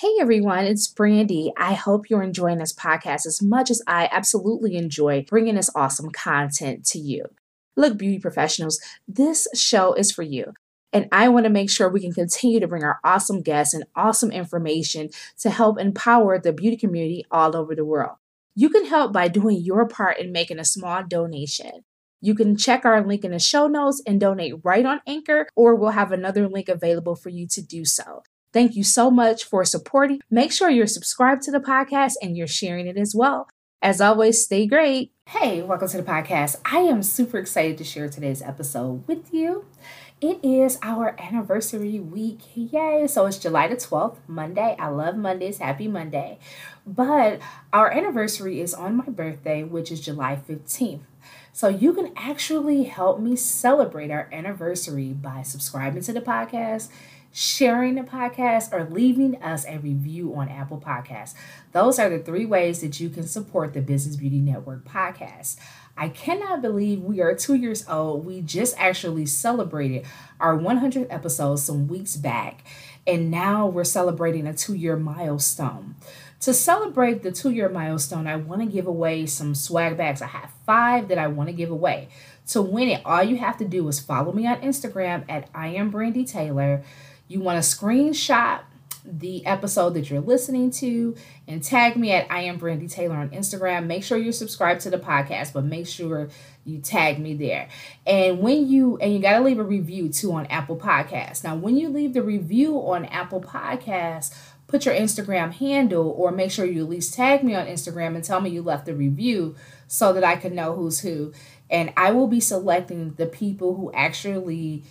Hey everyone, it's Brandy. I hope you're enjoying this podcast as much as I absolutely enjoy bringing this awesome content to you. Look, beauty professionals, this show is for you. And I want to make sure we can continue to bring our awesome guests and awesome information to help empower the beauty community all over the world. You can help by doing your part in making a small donation. You can check our link in the show notes and donate right on Anchor, or we'll have another link available for you to do so. Thank you so much for supporting. Make sure you're subscribed to the podcast and you're sharing it as well. As always, stay great. Hey, welcome to the podcast. I am super excited to share today's episode with you. It is our anniversary week. Yay! So it's July the 12th, Monday. I love Mondays. Happy Monday. But our anniversary is on my birthday, which is July 15th. So you can actually help me celebrate our anniversary by subscribing to the podcast sharing the podcast, or leaving us a review on Apple Podcasts. Those are the three ways that you can support the Business Beauty Network podcast. I cannot believe we are two years old. We just actually celebrated our 100th episode some weeks back, and now we're celebrating a two year milestone. To celebrate the two year milestone, I want to give away some swag bags. I have five that I want to give away. To win it, all you have to do is follow me on Instagram at I am Brandy Taylor. You want to screenshot the episode that you're listening to and tag me at I am Brandy Taylor on Instagram. Make sure you're subscribed to the podcast, but make sure you tag me there. And when you and you got to leave a review too on Apple Podcasts. Now, when you leave the review on Apple Podcasts, put your Instagram handle or make sure you at least tag me on Instagram and tell me you left the review so that I can know who's who. And I will be selecting the people who actually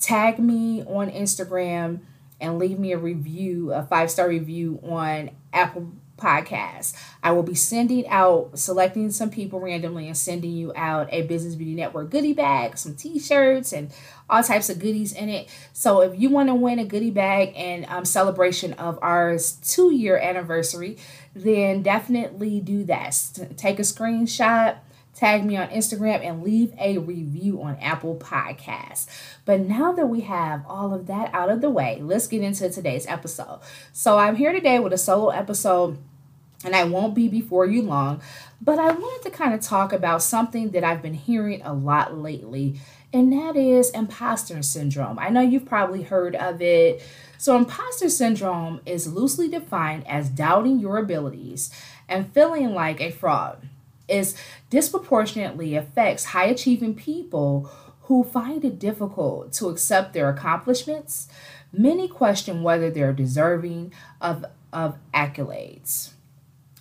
tag me on Instagram and leave me a review, a five star review on Apple Podcasts. I will be sending out, selecting some people randomly and sending you out a Business Beauty Network goodie bag, some t shirts, and all types of goodies in it. So if you want to win a goodie bag and um, celebration of our two year anniversary, then definitely do that. Take a screenshot tag me on Instagram, and leave a review on Apple Podcasts. But now that we have all of that out of the way, let's get into today's episode. So I'm here today with a solo episode, and I won't be before you long, but I wanted to kind of talk about something that I've been hearing a lot lately, and that is imposter syndrome. I know you've probably heard of it. So, imposter syndrome is loosely defined as doubting your abilities and feeling like a fraud is disproportionately affects high achieving people who find it difficult to accept their accomplishments. Many question whether they're deserving of, of accolades.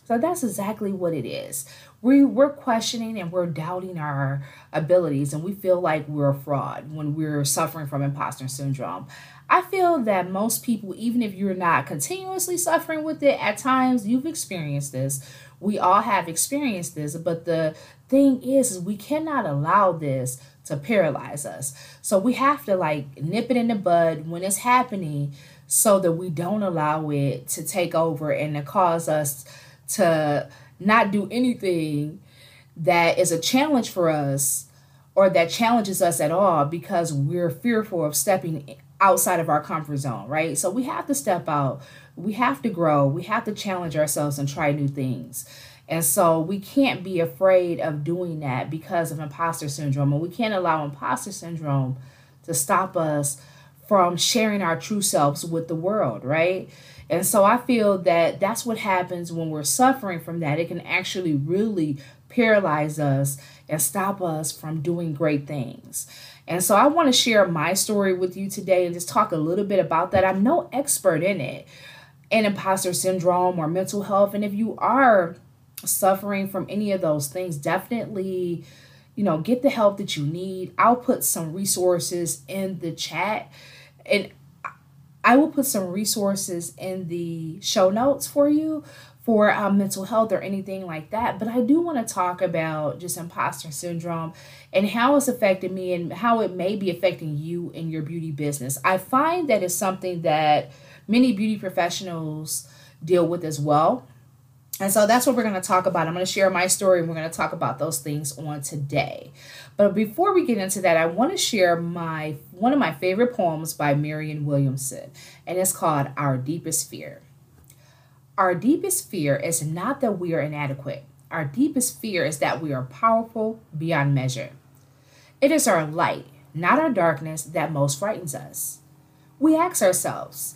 So that's exactly what it is. We, we're questioning and we're doubting our abilities, and we feel like we're a fraud when we're suffering from imposter syndrome. I feel that most people, even if you're not continuously suffering with it, at times you've experienced this we all have experienced this, but the thing is, is we cannot allow this to paralyze us. So we have to like nip it in the bud when it's happening so that we don't allow it to take over and to cause us to not do anything that is a challenge for us or that challenges us at all because we're fearful of stepping outside of our comfort zone, right? So we have to step out we have to grow, we have to challenge ourselves and try new things. And so we can't be afraid of doing that because of imposter syndrome. And we can't allow imposter syndrome to stop us from sharing our true selves with the world, right? And so I feel that that's what happens when we're suffering from that. It can actually really paralyze us and stop us from doing great things. And so I want to share my story with you today and just talk a little bit about that. I'm no expert in it, and imposter syndrome or mental health. And if you are suffering from any of those things, definitely, you know, get the help that you need. I'll put some resources in the chat and I will put some resources in the show notes for you for um, mental health or anything like that. But I do want to talk about just imposter syndrome and how it's affected me and how it may be affecting you in your beauty business. I find that it's something that many beauty professionals deal with as well. And so that's what we're going to talk about. I'm going to share my story and we're going to talk about those things on today. But before we get into that, I want to share my one of my favorite poems by Marianne Williamson, and it's called Our Deepest Fear. Our deepest fear is not that we are inadequate. Our deepest fear is that we are powerful beyond measure. It is our light, not our darkness, that most frightens us. We ask ourselves,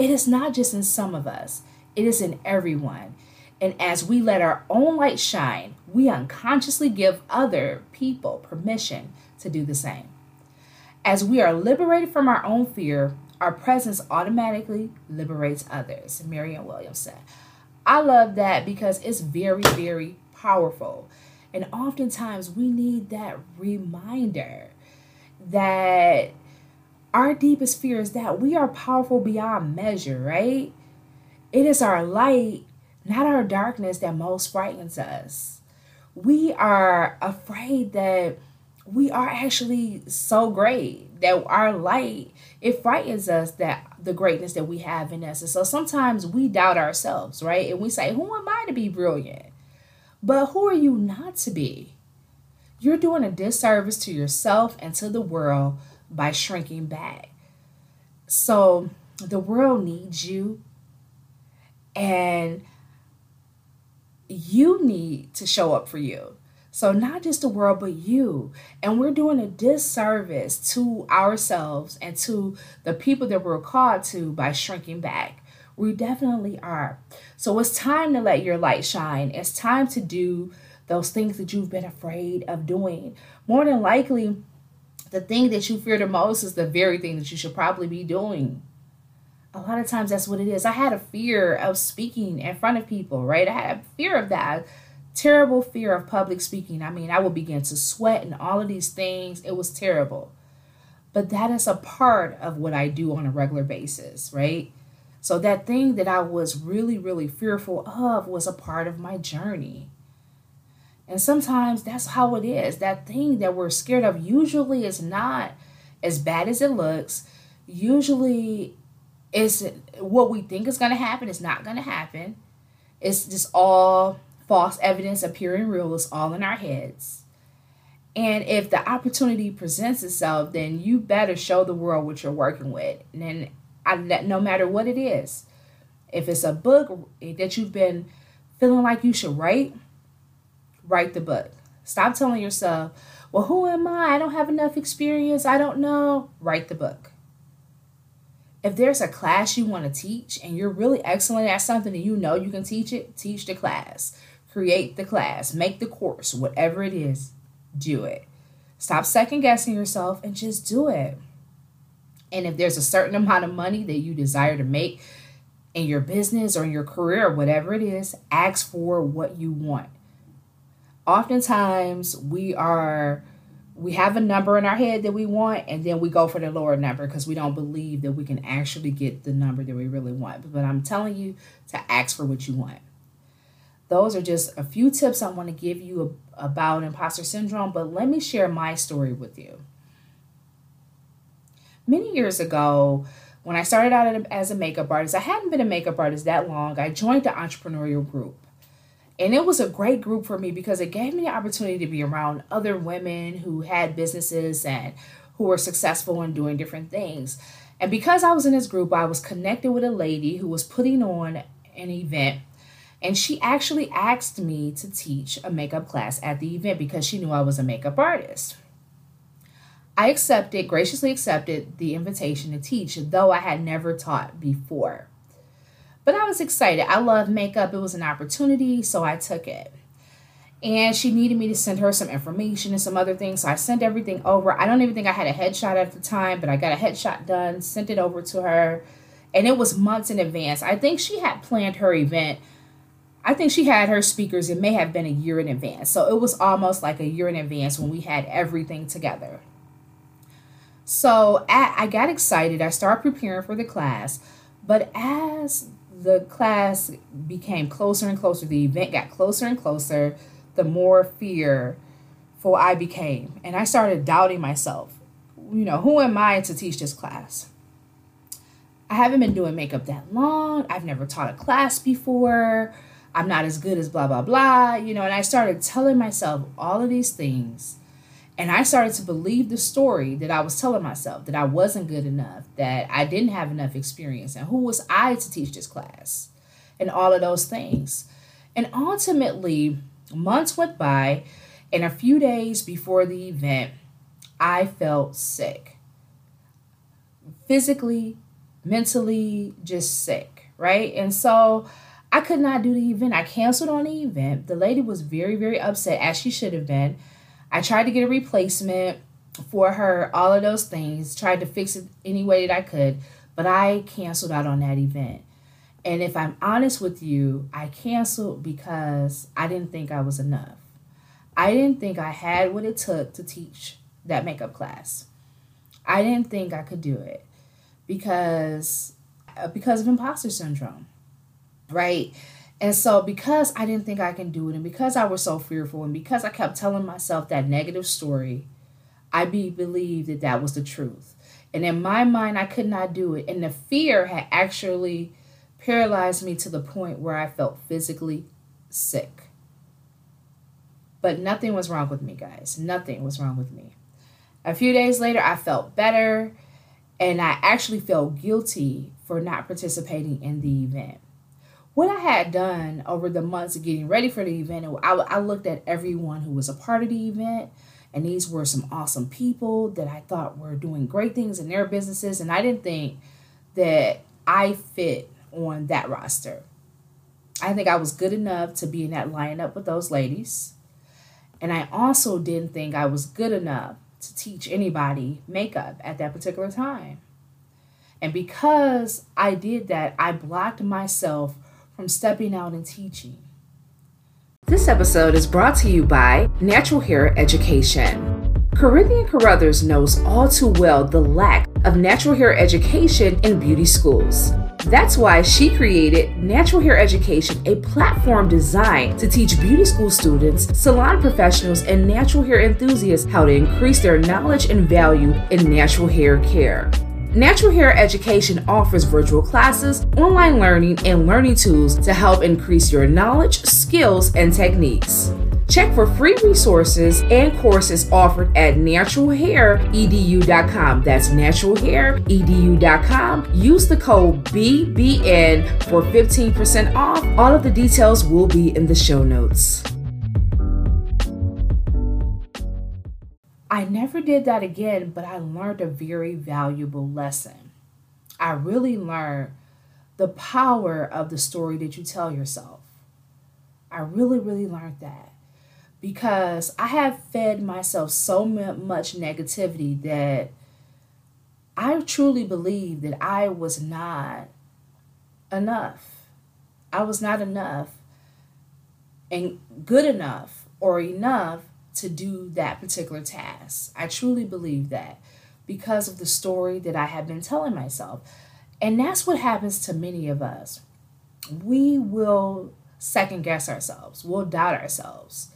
It is not just in some of us, it is in everyone. And as we let our own light shine, we unconsciously give other people permission to do the same. As we are liberated from our own fear, our presence automatically liberates others. Marianne Williamson. I love that because it's very, very powerful. And oftentimes we need that reminder that our deepest fear is that we are powerful beyond measure, right? It is our light, not our darkness, that most frightens us. We are afraid that we are actually so great that our light it frightens us that the greatness that we have in us and so sometimes we doubt ourselves right and we say who am i to be brilliant but who are you not to be you're doing a disservice to yourself and to the world by shrinking back so the world needs you and you need to show up for you so, not just the world, but you. And we're doing a disservice to ourselves and to the people that we're called to by shrinking back. We definitely are. So, it's time to let your light shine. It's time to do those things that you've been afraid of doing. More than likely, the thing that you fear the most is the very thing that you should probably be doing. A lot of times, that's what it is. I had a fear of speaking in front of people, right? I had a fear of that terrible fear of public speaking. I mean, I would begin to sweat and all of these things. It was terrible. But that is a part of what I do on a regular basis, right? So that thing that I was really, really fearful of was a part of my journey. And sometimes that's how it is. That thing that we're scared of usually is not as bad as it looks. Usually it's what we think is going to happen is not going to happen. It's just all false evidence appearing real It's all in our heads. And if the opportunity presents itself, then you better show the world what you're working with. And then, I, no matter what it is, if it's a book that you've been feeling like you should write, write the book. Stop telling yourself, well, who am I? I don't have enough experience. I don't know. Write the book. If there's a class you want to teach and you're really excellent at something and you know you can teach it, teach the class create the class, make the course, whatever it is, do it. Stop second guessing yourself and just do it. And if there's a certain amount of money that you desire to make in your business or in your career whatever it is, ask for what you want. Oftentimes, we are we have a number in our head that we want and then we go for the lower number because we don't believe that we can actually get the number that we really want. But I'm telling you to ask for what you want those are just a few tips I want to give you about imposter syndrome, but let me share my story with you. Many years ago, when I started out as a makeup artist, I hadn't been a makeup artist that long. I joined the entrepreneurial group. And it was a great group for me because it gave me the opportunity to be around other women who had businesses and who were successful in doing different things. And because I was in this group, I was connected with a lady who was putting on an event and she actually asked me to teach a makeup class at the event because she knew I was a makeup artist. I accepted, graciously accepted the invitation to teach, though I had never taught before. But I was excited. I love makeup. It was an opportunity, so I took it. And she needed me to send her some information and some other things. So I sent everything over. I don't even think I had a headshot at the time, but I got a headshot done, sent it over to her. And it was months in advance. I think she had planned her event. I think she had her speakers. It may have been a year in advance. So it was almost like a year in advance when we had everything together. So I got excited. I started preparing for the class. But as the class became closer and closer, the event got closer and closer, the more fear for I became. And I started doubting myself. You know, who am I to teach this class? I haven't been doing makeup that long. I've never taught a class before. I'm not as good as blah, blah, blah. You know, and I started telling myself all of these things. And I started to believe the story that I was telling myself that I wasn't good enough, that I didn't have enough experience, and who was I to teach this class, and all of those things. And ultimately, months went by, and a few days before the event, I felt sick. Physically, mentally, just sick, right? And so I could not do the event. I canceled on the event. The lady was very, very upset, as she should have been. I tried to get a replacement for her, all of those things, tried to fix it any way that I could, but I canceled out on that event. And if I'm honest with you, I canceled because I didn't think I was enough. I didn't think I had what it took to teach that makeup class. I didn't think I could do it because uh, because of imposter syndrome. Right? And so, because I didn't think I can do it, and because I was so fearful, and because I kept telling myself that negative story, I be believed that that was the truth. And in my mind, I could not do it. And the fear had actually paralyzed me to the point where I felt physically sick. But nothing was wrong with me, guys. Nothing was wrong with me. A few days later, I felt better, and I actually felt guilty for not participating in the event what I had done over the months of getting ready for the event, I, I looked at everyone who was a part of the event, and these were some awesome people that I thought were doing great things in their businesses, and I didn't think that I fit on that roster. I think I was good enough to be in that lineup with those ladies. And I also didn't think I was good enough to teach anybody makeup at that particular time. And because I did that, I blocked myself from stepping out and teaching. This episode is brought to you by Natural Hair Education. Corinthian Carruthers knows all too well the lack of natural hair education in beauty schools. That's why she created Natural Hair Education, a platform designed to teach beauty school students, salon professionals, and natural hair enthusiasts how to increase their knowledge and value in natural hair care. Natural Hair Education offers virtual classes, online learning, and learning tools to help increase your knowledge, skills, and techniques. Check for free resources and courses offered at naturalhairedu.com. That's naturalhairedu.com. Use the code BBN for 15% off. All of the details will be in the show notes. I never did that again, but I learned a very valuable lesson. I really learned the power of the story that you tell yourself. I really, really learned that because I have fed myself so much negativity that I truly believe that I was not enough. I was not enough and good enough or enough to do that particular task. I truly believe that because of the story that I have been telling myself. And that's what happens to many of us. We will second guess ourselves, we'll doubt ourselves,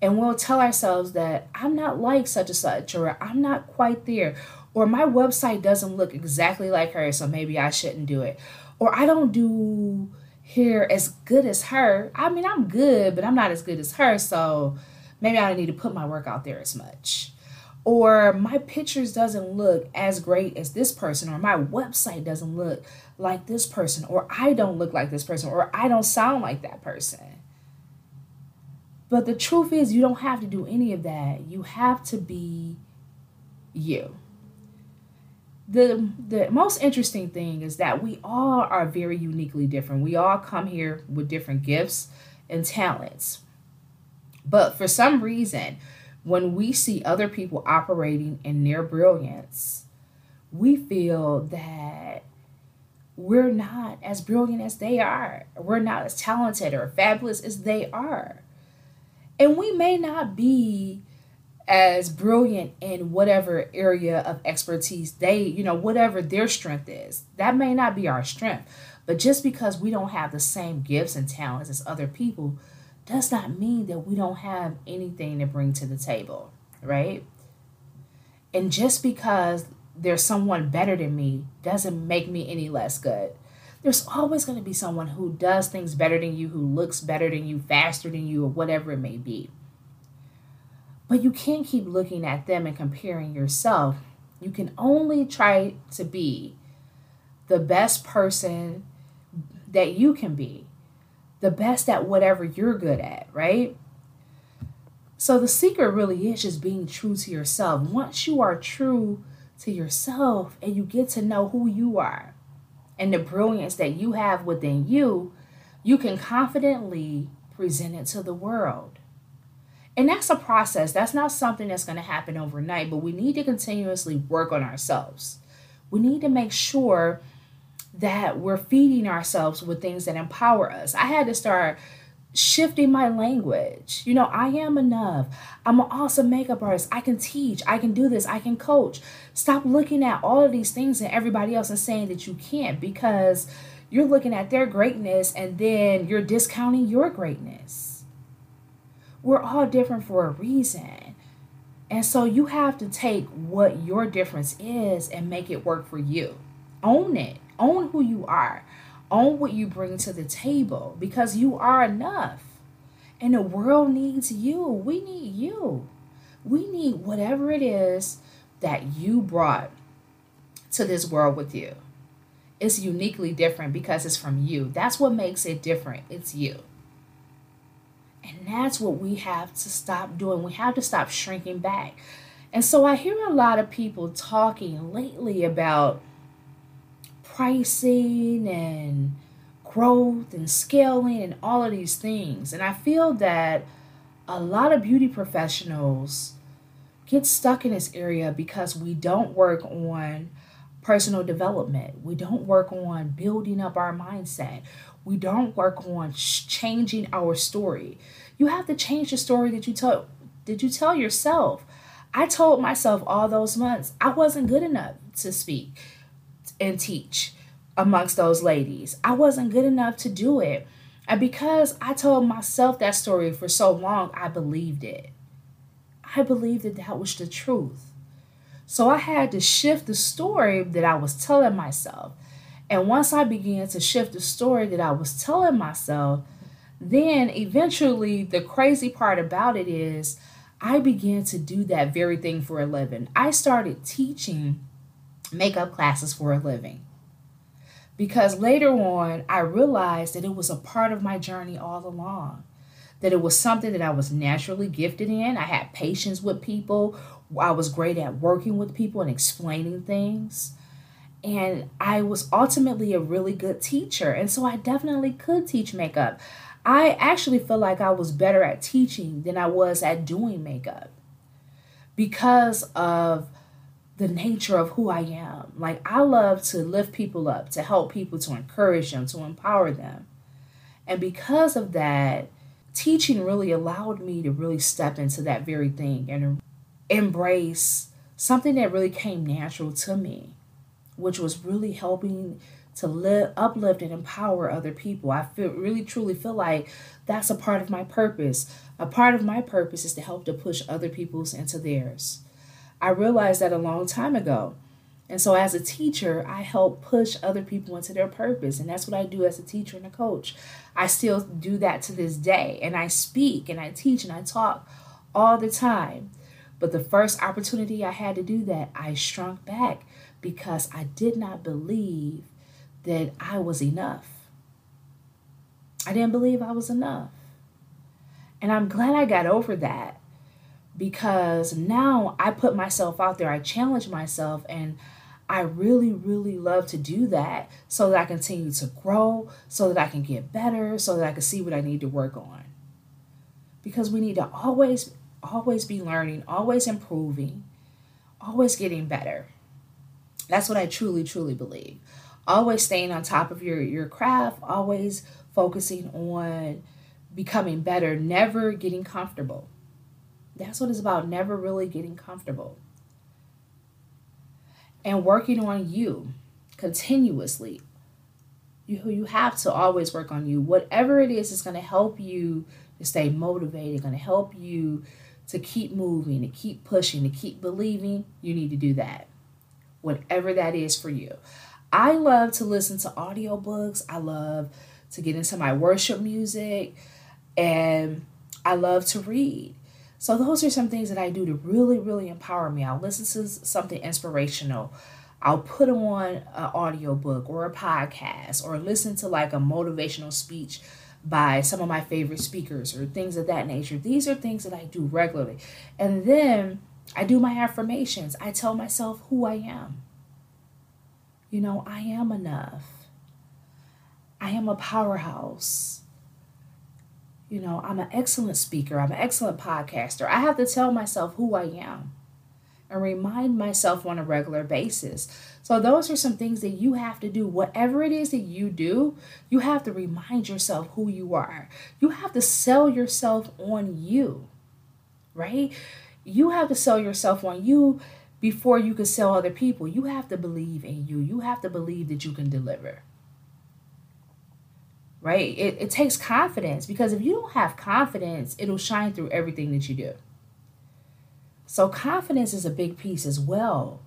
and we'll tell ourselves that I'm not like such and such, or I'm not quite there, or my website doesn't look exactly like her, so maybe I shouldn't do it, or I don't do hair as good as her. I mean, I'm good, but I'm not as good as her, so maybe I don't need to put my work out there as much. Or my pictures doesn't look as great as this person, or my website doesn't look like this person, or I don't look like this person, or I don't sound like that person. But the truth is, you don't have to do any of that. You have to be you. the the most interesting thing is that we all are very uniquely different. We all come here with different gifts and talents. But for some reason, when we see other people operating in their brilliance, we feel that we're not as brilliant as they are. We're not as talented or fabulous as they are. And we may not be as brilliant in whatever area of expertise they, you know, whatever their strength is. That may not be our strength. But just because we don't have the same gifts and talents as other people does not mean that we don't have anything to bring to the table, right? And just because there's someone better than me doesn't make me any less good. There's always going to be someone who does things better than you, who looks better than you, faster than you, or whatever it may be. But you can't keep looking at them and comparing yourself. You can only try to be the best person that you can be, the best at whatever you're good at, right? So the secret really is just being true to yourself. Once you are true to yourself and you get to know who you are and the brilliance that you have within you, you can confidently present it to the world. And that's a process. That's not something that's going to happen overnight, but we need to continuously work on ourselves. We need to make sure that we're feeding ourselves with things that empower us. I had to start shifting my language. You know, I am enough. I'm an awesome makeup artist. I can teach. I can do this. I can coach. Stop looking at all of these things and everybody else and saying that you can't because you're looking at their greatness and then you're discounting your greatness. We're all different for a reason. And so you have to take what your difference is and make it work for you. Own it. Own who you are own what you bring to the table because you are enough. And the world needs you. We need you. We need whatever it is that you brought to this world with you. It's uniquely different because it's from you. That's what makes it different. It's you. And that's what we have to stop doing. We have to stop shrinking back. And so I hear a lot of people talking lately about pricing and growth and scaling and all of these things. And I feel that a lot of beauty professionals get stuck in this area because we don't work on personal development. We don't work on building up our mindset. We don't work on changing our story. You have to change the story that you tell did you tell yourself. I told myself all those months I wasn't good enough to speak and teach amongst those ladies. I wasn't good enough to do it. And because I told myself that story for so long, I believed it. I believed that that was the truth. So I had to shift the story that I was telling myself. And once I began to shift the story that I was telling myself, then eventually the crazy part about it is I began to do that very thing for a living. I started teaching makeup classes for a living because later on I realized that it was a part of my journey all along. That it was something that I was naturally gifted in. I had patience with people. I was great at working with people and explaining things. And I was ultimately a really good teacher. And so I definitely could teach makeup. I actually feel like I was better at teaching than I was at doing makeup because of the nature of who I am. Like, I love to lift people up, to help people, to encourage them, to empower them. And because of that, teaching really allowed me to really step into that very thing and embrace something that really came natural to me, which was really helping to live, uplift and empower other people. I feel really truly feel like that's a part of my purpose. A part of my purpose is to help to push other people's into theirs. I realized that a long time ago. And so, as a teacher, I help push other people into their purpose. And that's what I do as a teacher and a coach. I still do that to this day. And I speak and I teach and I talk all the time. But the first opportunity I had to do that, I shrunk back because I did not believe that I was enough. I didn't believe I was enough. And I'm glad I got over that because now I put myself out there, I challenge myself, and I really, really love to do that so that I continue to grow, so that I can get better, so that I can see what I need to work on. Because we need to always, always be learning, always improving, always getting better. That's what I truly, truly believe. Always staying on top of your, your craft, always focusing on becoming better, never getting comfortable. That's what it's about, never really getting comfortable and working on you continuously. You, you have to always work on you. Whatever it is, is going to help you to stay motivated, going to help you to keep moving, to keep pushing, to keep believing. You need to do that. Whatever that is for you. I love to listen to audiobooks. I love to get into my worship music and I love to read. So those are some things that I do to really, really empower me. I'll listen to something inspirational. I'll put them on an audiobook or a podcast or listen to like a motivational speech by some of my favorite speakers or things of that nature. These are things that I do regularly. And then I do my affirmations. I tell myself who I am. You know, I am enough. I am a powerhouse. You know, I'm an excellent speaker, I'm an excellent podcaster. I have to tell myself who I am and remind myself on a regular basis. So, those are some things that you have to do. Whatever it is that you do, you have to remind yourself who you are. You have to sell yourself on you, right? You have to sell yourself on you before you can sell other people. You have to believe in you, you have to believe that you can deliver right? It, it takes confidence because if you don't have confidence, it'll shine through everything that you do. So, confidence is a big piece as well.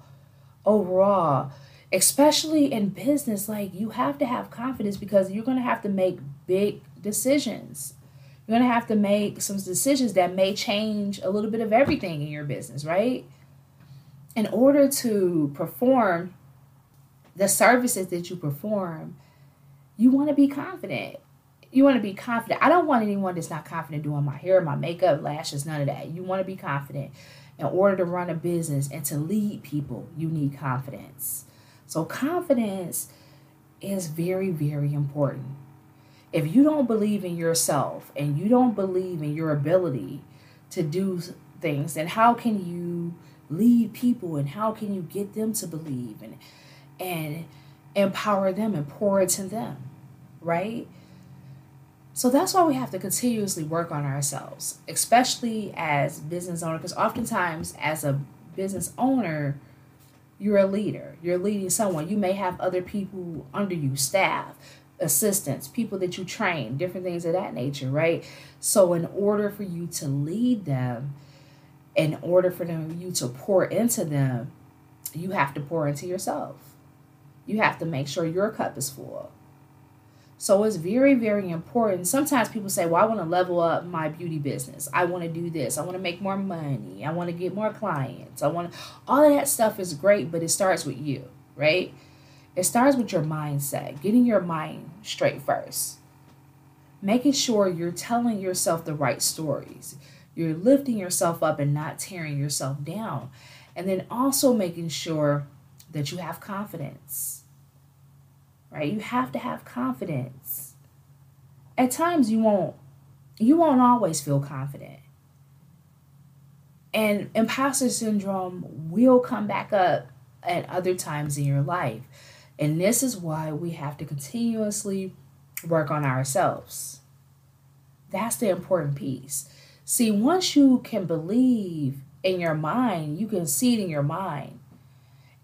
Overall, especially in business, like you have to have confidence because you're going to have to make big decisions. You're going to have to make some decisions that may change a little bit of everything in your business, right? In order to perform the services that you perform, you want to be confident. You want to be confident. I don't want anyone that's not confident doing my hair, my makeup, lashes, none of that. You want to be confident. In order to run a business and to lead people, you need confidence. So, confidence is very, very important. If you don't believe in yourself and you don't believe in your ability to do things, then how can you lead people and how can you get them to believe and and empower them and pour into them? Right? So that's why we have to continuously work on ourselves, especially as business owner, because oftentimes as a business owner, you're a leader. You're leading someone. You may have other people under you, staff, assistants, people that you train, different things of that nature, right? So in order for you to lead them, in order for them you to pour into them, you have to pour into yourself. You have to make sure your cup is full. So it's very, very important. Sometimes people say, Well, I want to level up my beauty business. I want to do this. I want to make more money. I want to get more clients. I want all of that stuff is great, but it starts with you, right? It starts with your mindset, getting your mind straight first, making sure you're telling yourself the right stories. You're lifting yourself up and not tearing yourself down. And then also making sure that you have confidence right? You have to have confidence. At times you won't you won't always feel confident. And imposter syndrome will come back up at other times in your life. And this is why we have to continuously work on ourselves. That's the important piece. See, once you can believe in your mind, you can see it in your mind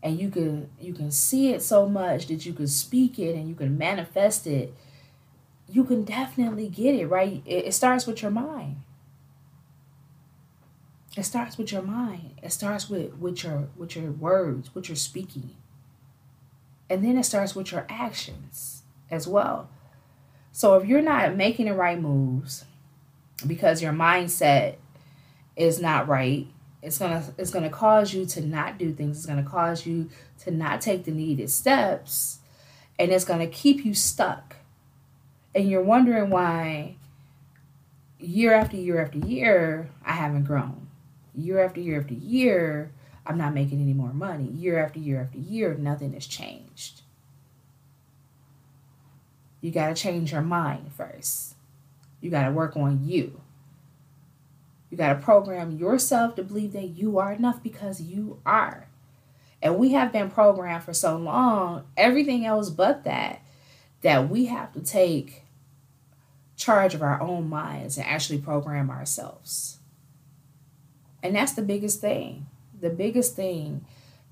and you can you can see it so much that you can speak it and you can manifest it you can definitely get it right? It, it starts with your mind. It starts with your mind. It starts with with your with your words what you're speaking. And then it starts with your actions as well. So if you're not making the right moves because your mindset is not right it's gonna it's gonna cause you to not do things. It's gonna cause you to not take the needed steps, and it's gonna keep you stuck. And you're wondering why year after year after year I haven't grown. Year after year after year I'm not making any more money. Year after year after year, nothing has changed. You got to change your mind first. You got to work on you. You got to program yourself to believe that you are enough because you are. And we have been programmed for so long, everything else but that, that we have to take charge of our own minds and actually program ourselves. And that's the biggest thing. The biggest thing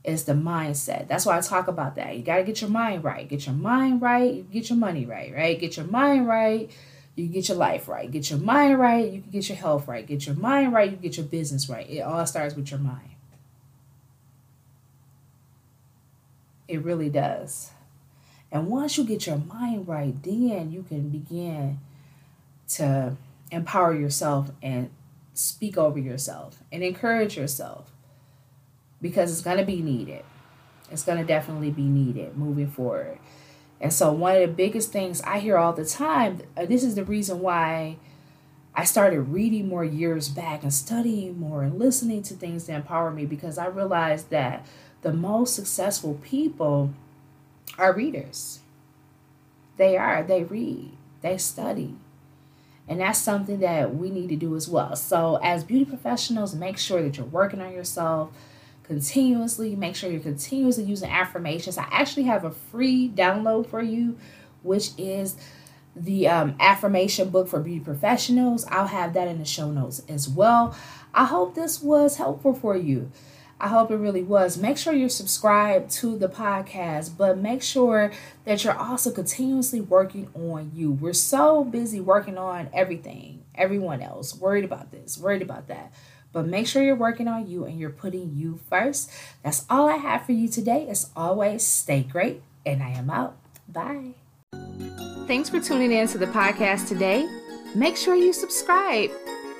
is the mindset. That's why I talk about that. You got to get your mind right. Get your mind right, get your money right, right? Get your mind right, you get your life right. Get your mind right, you can get your health right. Get your mind right, you get your business right. It all starts with your mind. It really does. And once you get your mind right, then you can begin to empower yourself and speak over yourself and encourage yourself because it's going to be needed. It's going to definitely be needed moving forward. And so, one of the biggest things I hear all the time, uh, this is the reason why I started reading more years back and studying more and listening to things that empower me because I realized that the most successful people are readers. They are, they read, they study. And that's something that we need to do as well. So, as beauty professionals, make sure that you're working on yourself continuously. Make sure you're continuously using affirmations. I actually have a free download for you, which is the um, affirmation book for beauty professionals. I'll have that in the show notes as well. I hope this was helpful for you. I hope it really was. Make sure you're subscribed to the podcast, but make sure that you're also continuously working on you. We're so busy working on everything, everyone else, worried about this, worried about that. But make sure you're working on you and you're putting you first. That's all I have for you today. As always, stay great, and I am out. Bye. Thanks for tuning in to the podcast today. Make sure you subscribe